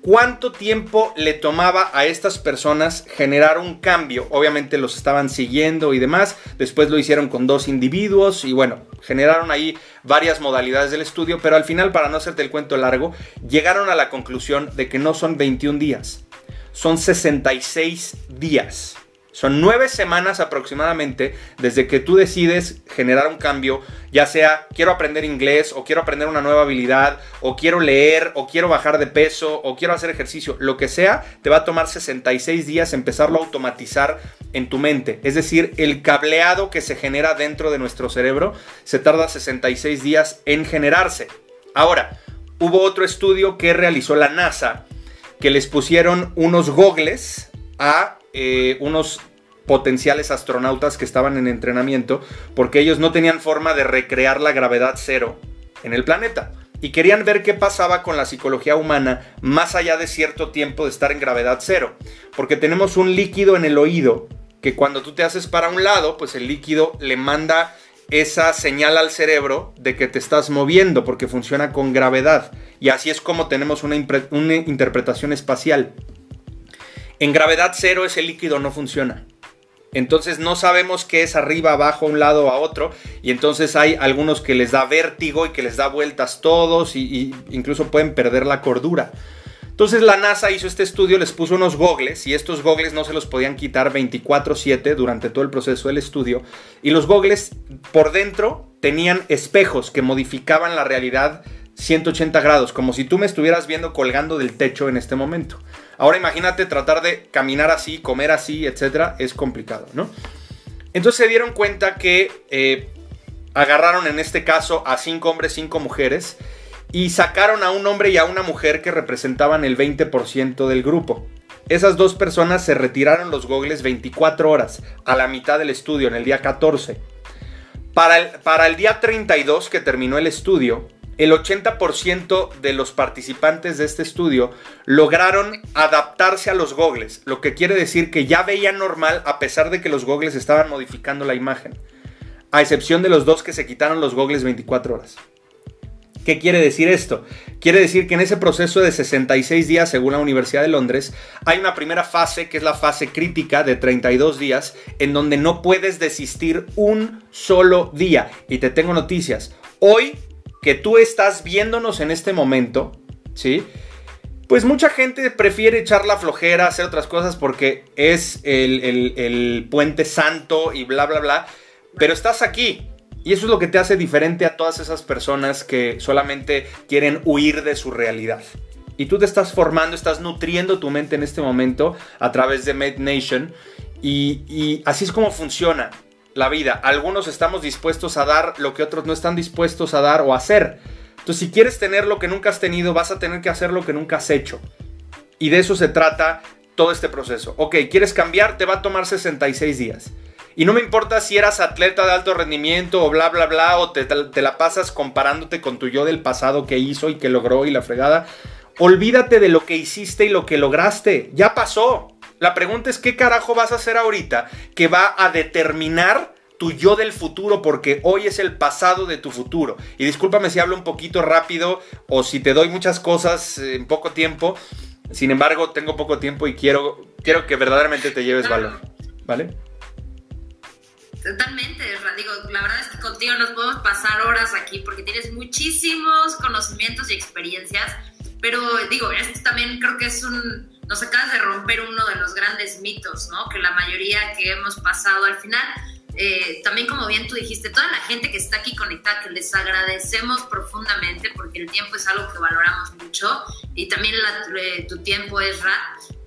cuánto tiempo le tomaba a estas personas generar un cambio. Obviamente los estaban siguiendo y demás. Después lo hicieron con dos individuos y bueno, generaron ahí varias modalidades del estudio, pero al final, para no hacerte el cuento largo, llegaron a la conclusión de que no son 21 días, son 66 días. Son nueve semanas aproximadamente desde que tú decides generar un cambio, ya sea quiero aprender inglés o quiero aprender una nueva habilidad o quiero leer o quiero bajar de peso o quiero hacer ejercicio, lo que sea, te va a tomar 66 días empezarlo a automatizar en tu mente. Es decir, el cableado que se genera dentro de nuestro cerebro se tarda 66 días en generarse. Ahora, hubo otro estudio que realizó la NASA que les pusieron unos gogles a eh, unos potenciales astronautas que estaban en entrenamiento porque ellos no tenían forma de recrear la gravedad cero en el planeta y querían ver qué pasaba con la psicología humana más allá de cierto tiempo de estar en gravedad cero, porque tenemos un líquido en el oído que cuando tú te haces para un lado, pues el líquido le manda esa señal al cerebro de que te estás moviendo porque funciona con gravedad y así es como tenemos una, interpretación espacial. En gravedad cero ese líquido no funciona. Entonces no sabemos qué es arriba, abajo, un lado a otro. Y entonces hay algunos que les da vértigo y que les da vueltas todos y, incluso pueden perder la cordura. Entonces la NASA hizo este estudio, les puso unos gogles y estos gogles no se los podían quitar 24/7 durante todo el proceso del estudio. Y los gogles por dentro tenían espejos que modificaban la realidad 180 grados, como si tú me estuvieras viendo colgando del techo en este momento. Ahora imagínate tratar de caminar así, comer así, etcétera, es complicado, ¿no? Entonces se dieron cuenta que eh, agarraron en este caso a cinco hombres, cinco mujeres y sacaron a un hombre y a una mujer que representaban el 20% del grupo. Esas dos personas se retiraron los gogles 24 horas a la mitad del estudio, en el día 14. Para el, para el día 32 que terminó el estudio, el 80% de los participantes de este estudio lograron adaptarse a los gogles, lo que quiere decir que ya veían normal a pesar de que los gogles estaban modificando la imagen, a excepción de los dos que se quitaron los gogles 24 horas. ¿Qué quiere decir esto? Quiere decir que en ese proceso de 66 días, según la Universidad de Londres, hay una primera fase, que es la fase crítica de 32 días, en donde no puedes desistir un solo día. Y te tengo noticias. Hoy que tú estás viéndonos en este momento, ¿sí? Pues mucha gente prefiere echar la flojera, hacer otras cosas porque es el, puente santo y bla, bla, bla. Pero estás aquí. Y eso es lo que te hace diferente a todas esas personas que solamente quieren huir de su realidad. Y tú te estás formando, estás nutriendo tu mente en este momento a través de Nation Y, y así es como funciona la vida. Algunos estamos dispuestos a dar lo que otros no están dispuestos a dar o hacer. Entonces, si quieres tener lo que nunca has tenido, vas a tener que hacer lo que nunca has hecho. Y de eso se trata todo este proceso. Ok, ¿quieres cambiar? Te va a tomar 66 días. Y no me importa si eras atleta de alto rendimiento o bla, bla, bla, o te, te, la pasas comparándote con tu yo del pasado que hizo y que logró y la fregada. Olvídate de lo que hiciste y lo que lograste. Ya pasó. La pregunta es qué carajo vas a hacer ahorita que va a determinar tu yo del futuro porque hoy es el pasado de tu futuro. Y discúlpame si hablo un poquito rápido o si te doy muchas cosas en poco tiempo. Sin embargo, tengo poco tiempo y quiero, quiero que verdaderamente te lleves valor. ¿Vale? Totalmente, digo, la verdad es que contigo nos podemos pasar horas aquí porque tienes muchísimos conocimientos y experiencias, pero digo, esto también creo que es un, nos acabas de romper uno de los grandes mitos, ¿no? Que la mayoría que hemos pasado al final, eh, también como bien tú dijiste, toda la gente que está aquí conectada, que les agradecemos profundamente porque el tiempo es algo que valoramos mucho y también eh, tu tiempo es ra,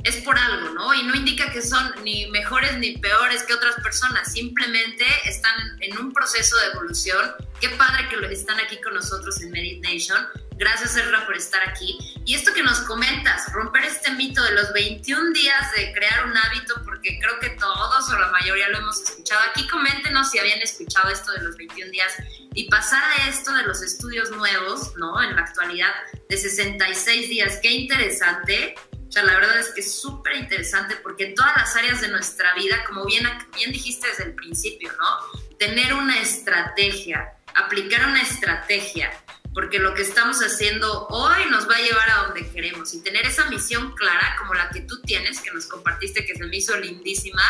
es por algo, ¿no? Y no indica que son ni mejores ni peores que otras personas, simplemente están en un proceso de evolución. Qué padre que están aquí con nosotros en Meditation Gracias, Erra, por estar aquí. Y esto que nos comentas, romper este mito de los 21 días de crear un hábito, porque creo que todos o la mayoría lo hemos escuchado. Aquí coméntenos si habían escuchado esto de los 21 días y pasar a esto de los estudios nuevos, ¿no? En la actualidad, de 66 días. Qué interesante. O sea, la verdad es que es súper interesante porque en todas las áreas de nuestra vida, como bien, bien dijiste desde el principio, ¿no? Tener una estrategia, aplicar una estrategia porque lo que estamos haciendo hoy nos va a llevar a donde queremos y tener esa misión clara como la que tú tienes, que nos compartiste, que se me hizo lindísima.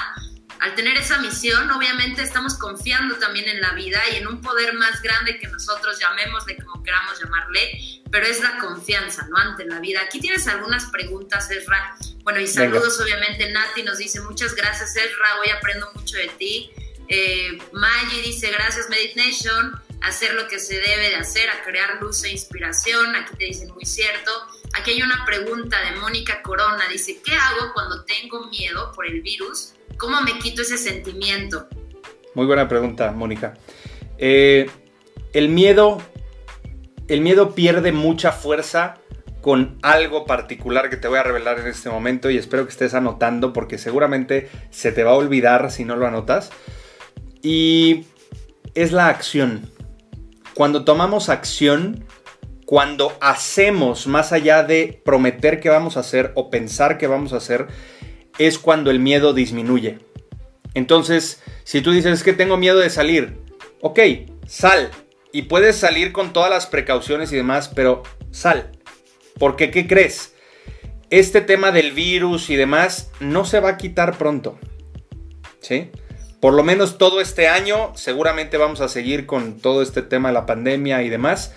Al tener esa misión, obviamente estamos confiando también en la vida y en un poder más grande que nosotros llamémosle como queramos llamarle, pero es la confianza, ¿no? Ante la vida. Aquí tienes algunas preguntas, Ezra. Bueno, y saludos, obviamente. Nati nos dice, muchas gracias, Ezra, hoy aprendo mucho de ti. Eh, Maggie dice, gracias, Meditation hacer lo que se debe de hacer, a crear luz e inspiración. Aquí te dicen muy cierto. Aquí hay una pregunta de Mónica Corona. Dice, ¿qué hago cuando tengo miedo por el virus? ¿Cómo me quito ese sentimiento? Muy buena pregunta, Mónica. Eh, el miedo, el miedo pierde mucha fuerza con algo particular que te voy a revelar en este momento y espero que estés anotando porque seguramente se te va a olvidar si no lo anotas. Y es la acción. Cuando tomamos acción, cuando hacemos más allá de prometer que vamos a hacer o pensar que vamos a hacer, es cuando el miedo disminuye. Entonces, si tú dices que tengo miedo de salir, ok, sal. Y puedes salir con todas las precauciones y demás, pero sal. Porque, ¿qué crees? Este tema del virus y demás no se va a quitar pronto. ¿Sí? Por lo menos todo este año seguramente vamos a seguir con todo este tema de la pandemia y demás.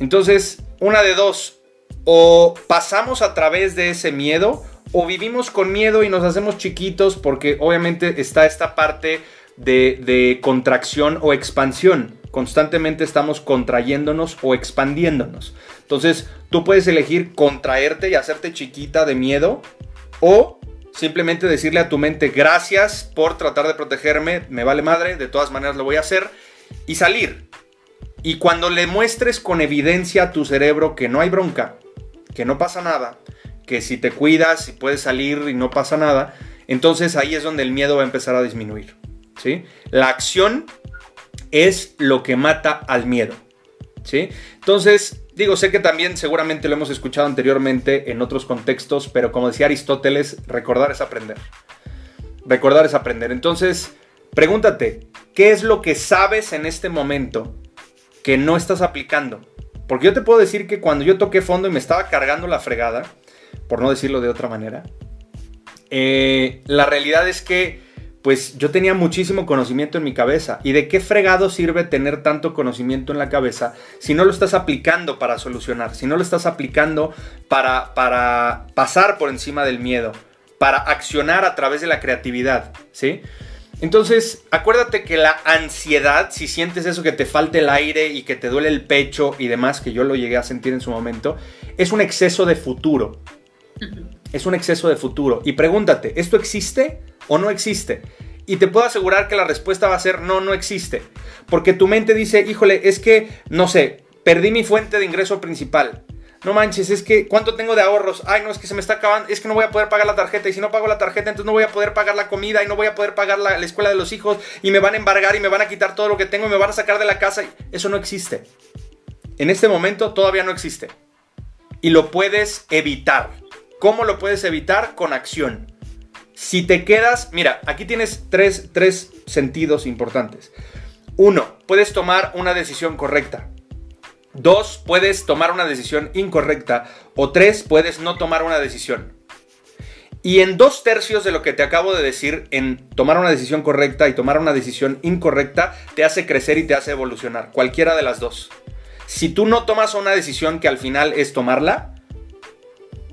Entonces, una de dos, o pasamos a través de ese miedo o vivimos con miedo y nos hacemos chiquitos porque obviamente está esta parte de, contracción o expansión. Constantemente estamos contrayéndonos o expandiéndonos. Entonces, tú puedes elegir contraerte y hacerte chiquita de miedo o Simplemente decirle a tu mente gracias por tratar de protegerme, me vale madre, de todas maneras lo voy a hacer y salir. Y cuando le muestres con evidencia a tu cerebro que no hay bronca, que no pasa nada, que si te cuidas y puedes salir y no pasa nada, entonces ahí es donde el miedo va a empezar a disminuir. ¿sí? La acción es lo que mata al miedo. ¿Sí? Entonces, digo, sé que también seguramente lo hemos escuchado anteriormente en otros contextos, pero como decía Aristóteles, recordar es aprender. Recordar es aprender. Entonces, pregúntate, ¿qué es lo que sabes en este momento que no estás aplicando? Porque yo te puedo decir que cuando yo toqué fondo y me estaba cargando la fregada, por no decirlo de otra manera, eh, la realidad es que pues yo tenía muchísimo conocimiento en mi cabeza. ¿Y de qué fregado sirve tener tanto conocimiento en la cabeza si no lo estás aplicando para solucionar, si no lo estás aplicando para, para pasar por encima del miedo, para accionar a través de la creatividad, ¿sí? Entonces, acuérdate que la ansiedad, si sientes eso que te falta el aire y que te duele el pecho y demás, que yo lo llegué a sentir en su momento, es un exceso de futuro. Es un exceso de futuro. Y pregúntate, ¿esto existe? o no existe? Y te puedo asegurar que la respuesta va a ser no, no existe. Porque tu mente dice, híjole, es que, no sé, perdí mi fuente de ingreso principal. No manches, es que, ¿cuánto tengo de ahorros? Ay, no, es que se me está acabando, es que no voy a poder pagar la tarjeta. Y si no pago la tarjeta, entonces no voy a poder pagar la comida y no voy a poder pagar la, la escuela de los hijos. Y me van a embargar y me van a quitar todo lo que tengo y me van a sacar de la casa. Eso no existe. En este momento todavía no existe. Y lo puedes evitar. ¿Cómo lo puedes evitar? Con acción. Si te quedas, mira, aquí tienes tres, sentidos importantes. Uno, puedes tomar una decisión correcta. Dos, puedes tomar una decisión incorrecta. O tres, puedes no tomar una decisión. Y en dos tercios de lo que te acabo de decir, en tomar una decisión correcta y tomar una decisión incorrecta, te hace crecer y te hace evolucionar. Cualquiera de las dos. Si tú no tomas una decisión que al final es tomarla,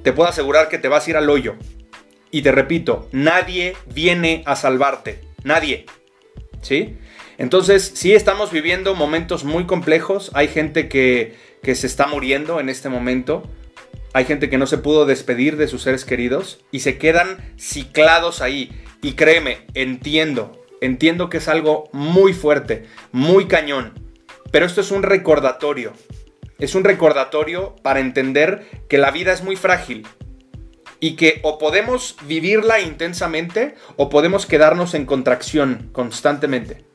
te puedo asegurar que te vas a ir al hoyo. Y te repito, nadie viene a salvarte. Nadie. ¿Sí? Entonces, sí estamos viviendo momentos muy complejos. Hay gente que, que se está muriendo en este momento. Hay gente que no se pudo despedir de sus seres queridos y se quedan ciclados ahí. Y créeme, entiendo, entiendo que es algo muy fuerte, muy cañón. Pero esto es un recordatorio. Es un recordatorio para entender que la vida es muy frágil, y que o podemos vivirla intensamente o podemos quedarnos en contracción constantemente.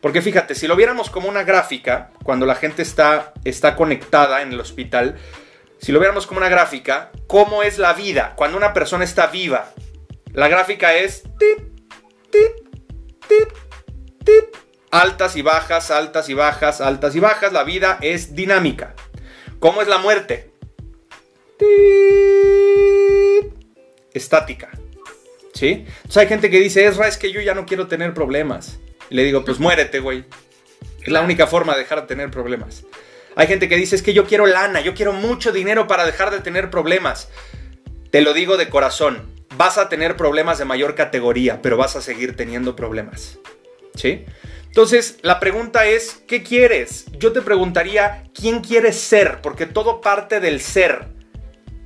Porque fíjate, si lo viéramos como una gráfica, cuando la gente está, está conectada en el hospital, si lo viéramos como una gráfica, ¿cómo es la vida cuando una persona está viva? La gráfica es altas y bajas, altas y bajas, altas y bajas. La vida es dinámica. ¿Cómo es la muerte? estática. ¿Sí? Entonces hay gente que dice, Ezra, es que yo ya no quiero tener problemas. Y le digo, pues muérete, güey. Es la única forma de dejar de tener problemas. Hay gente que dice, es que yo quiero lana, yo quiero mucho dinero para dejar de tener problemas. Te lo digo de corazón, vas a tener problemas de mayor categoría, pero vas a seguir teniendo problemas. ¿Sí? Entonces, la pregunta es, ¿qué quieres? Yo te preguntaría, ¿quién quieres ser? Porque todo parte del ser.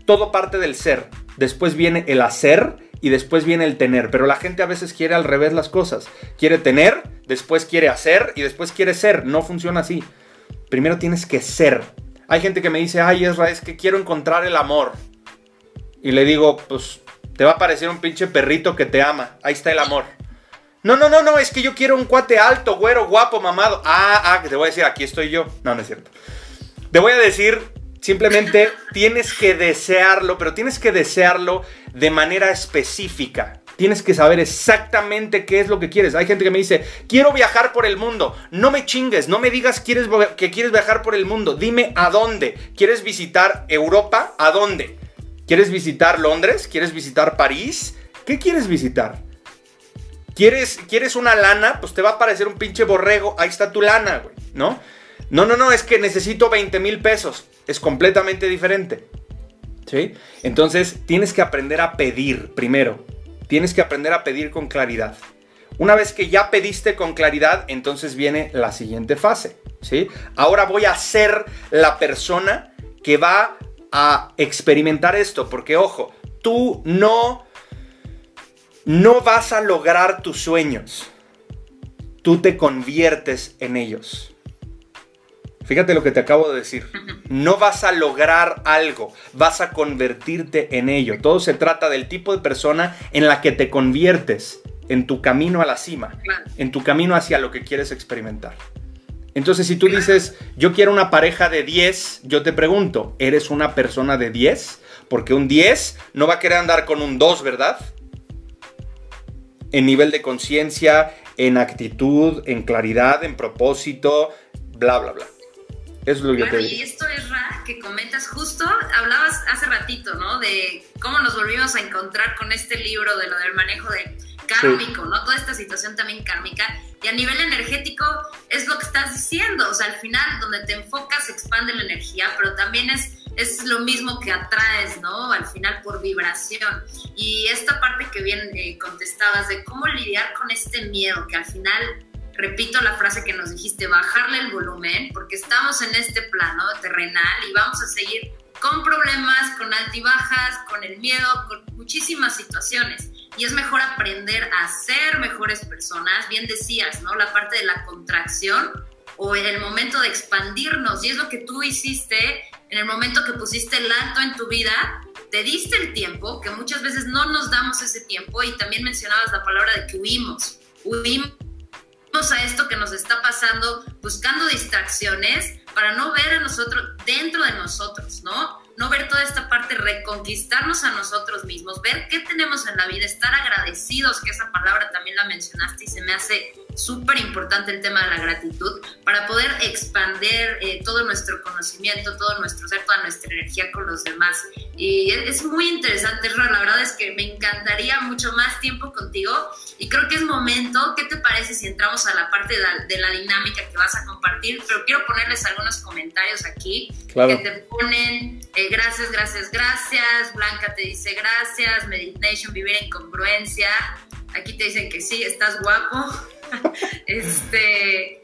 Todo parte del ser después viene el hacer y después viene el tener. Pero la gente a veces quiere al revés las cosas. Quiere tener, después quiere hacer y después quiere ser. No funciona así. Primero tienes que ser. Hay gente que me dice, ay Ezra, es que quiero encontrar el amor. Y le digo, pues te va a parecer un pinche perrito que te ama. Ahí está el amor. No, no, no, no, es que yo quiero un cuate alto, güero, guapo, mamado. Ah, ah, te voy a decir, aquí estoy yo. No, no es cierto. Te voy a decir, Simplemente (laughs) tienes que desearlo, pero tienes que desearlo de manera específica. Tienes que saber exactamente qué es lo que quieres. Hay gente que me dice, quiero viajar por el mundo. No me chingues, no me digas quieres, que quieres viajar por el mundo. Dime a dónde. ¿Quieres visitar Europa? ¿A dónde? ¿Quieres visitar Londres? ¿Quieres visitar París? ¿Qué quieres visitar? ¿Quieres, ¿Quieres una lana? Pues te va a parecer un pinche borrego. Ahí está tu lana, güey, ¿no? No, no, no, es que necesito 20 mil pesos. Es completamente diferente. ¿Sí? Entonces tienes que aprender a pedir primero. Tienes que aprender a pedir con claridad. Una vez que ya pediste con claridad, entonces viene la siguiente fase. ¿sí? Ahora voy a ser la persona que va a experimentar esto. Porque ojo, tú no, no vas a lograr tus sueños. Tú te conviertes en ellos. Fíjate lo que te acabo de decir. No vas a lograr algo, vas a convertirte en ello. Todo se trata del tipo de persona en la que te conviertes en tu camino a la cima, en tu camino hacia lo que quieres experimentar. Entonces, si tú dices, yo quiero una pareja de 10, yo te pregunto, ¿eres una persona de 10? Porque un 10 no va a querer andar con un 2, ¿verdad? En nivel de conciencia, en actitud, en claridad, en propósito, bla, bla, bla. Eso es lo que yo te digo. Y esto es Ra, que comentas justo, hablabas hace ratito, ¿no? De cómo nos volvimos a encontrar con este libro de lo del manejo de kármico, ¿no? Toda esta situación también kármica. Y a nivel energético es lo que estás diciendo, o sea, al final donde te enfocas se expande la energía, pero también es, es lo mismo que atraes, ¿no? Al final por vibración. Y esta parte que bien eh, contestabas de cómo lidiar con este miedo, que al final repito la frase que nos dijiste, bajarle el volumen, porque estamos en este plano terrenal y vamos a seguir con problemas, con altibajas, con el miedo, con muchísimas situaciones y es mejor aprender a ser mejores personas. Bien decías, ¿no? La parte de la contracción o en el momento de expandirnos. Y es lo que tú hiciste en el momento que pusiste el alto en tu vida. Te diste el tiempo, que muchas veces no nos damos ese tiempo. Y también mencionabas la palabra de que huimos. Huimos a esto que nos está pasando, buscando distracciones para no ver a nosotros dentro de nosotros, ¿no? no ver toda esta parte, reconquistarnos a nosotros mismos, ver qué tenemos en la vida, estar agradecidos, que esa palabra también la mencionaste y se me hace súper importante el tema de la gratitud, para poder expandir eh, todo nuestro conocimiento, todo nuestro ser, toda nuestra energía con los demás. Y es, muy interesante, la verdad es que me encantaría mucho más tiempo contigo y creo que es momento, ¿qué te parece si entramos a la parte de la, dinámica que vas a compartir? Pero quiero ponerles algunos comentarios aquí que te ponen eh, gracias, gracias, gracias, Blanca te dice gracias, Meditation, vivir en congruencia, aquí te dicen que sí, estás guapo. (laughs) este,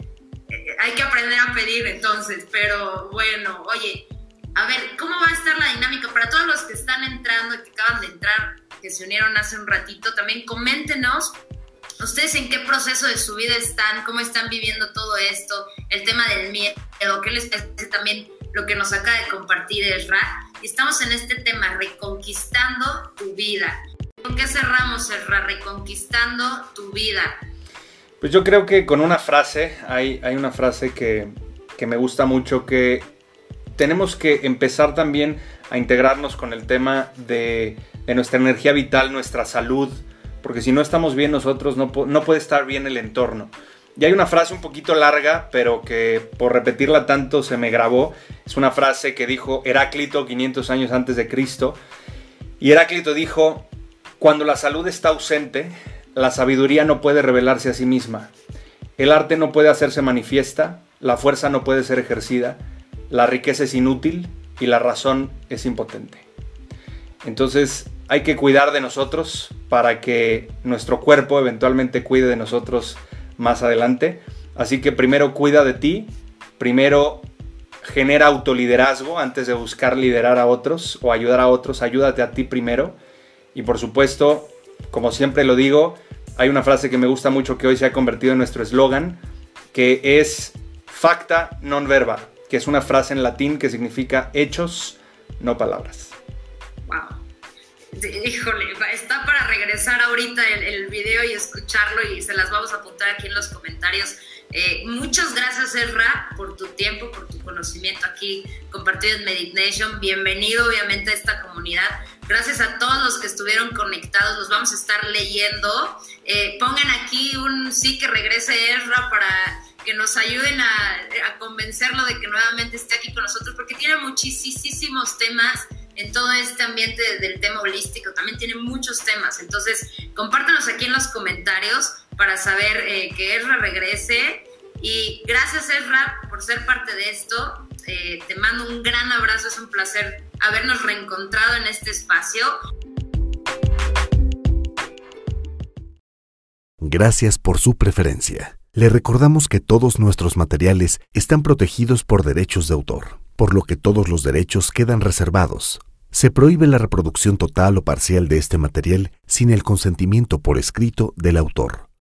hay que aprender a pedir entonces, pero bueno, oye, a ver, ¿cómo va a estar la dinámica para todos los que están entrando y que acaban de entrar, que se unieron hace un ratito? También coméntenos ustedes en qué proceso de su vida están, cómo están viviendo todo esto, el tema del miedo, qué les parece también lo que nos acaba de compartir Ezra. Y estamos en este tema, reconquistando tu vida. ¿Con qué cerramos, Ezra? Reconquistando tu vida. Pues yo creo que con una frase, hay, hay una frase que, me gusta mucho, que tenemos que empezar también a integrarnos con el tema de, nuestra energía vital, nuestra salud, porque si no estamos bien nosotros, no, no puede estar bien el entorno. Y hay una frase un poquito larga, pero que por repetirla tanto se me grabó. Es una frase que dijo Heráclito 500 años antes de Cristo. Y Heráclito dijo, cuando la salud está ausente, la sabiduría no puede revelarse a sí misma. El arte no puede hacerse manifiesta, la fuerza no puede ser ejercida, la riqueza es inútil y la razón es impotente. Entonces hay que cuidar de nosotros para que nuestro cuerpo eventualmente cuide de nosotros más adelante. Así que primero cuida de ti, primero genera autoliderazgo antes de buscar liderar a otros o ayudar a otros, ayúdate a ti primero. Y por supuesto, como siempre lo digo, hay una frase que me gusta mucho que hoy se ha convertido en nuestro eslogan, que es facta non verba, que es una frase en latín que significa hechos, no palabras. Wow. Híjole, está para regresar ahorita el, video y escucharlo y se las vamos a apuntar aquí en los comentarios. Eh, muchas gracias, Ezra, por tu tiempo, por tu conocimiento aquí compartido en Meditation. Bienvenido, obviamente, a esta comunidad. Gracias a todos los que estuvieron conectados. Los vamos a estar leyendo. Eh, pongan aquí un sí que regrese Ezra para que nos ayuden a, a convencerlo de que nuevamente esté aquí con nosotros, porque tiene muchísimos temas en todo este ambiente del tema holístico, también tiene muchos temas. Entonces, compártanos aquí en los comentarios para saber eh, que Ezra regrese. Y gracias, Ezra, por ser parte de esto. Eh, te mando un gran abrazo, es un placer habernos reencontrado en este espacio. Gracias por su preferencia. Le recordamos que todos nuestros materiales están protegidos por derechos de autor por lo que todos los derechos quedan reservados. Se prohíbe la reproducción total o parcial de este material sin el consentimiento por escrito del autor.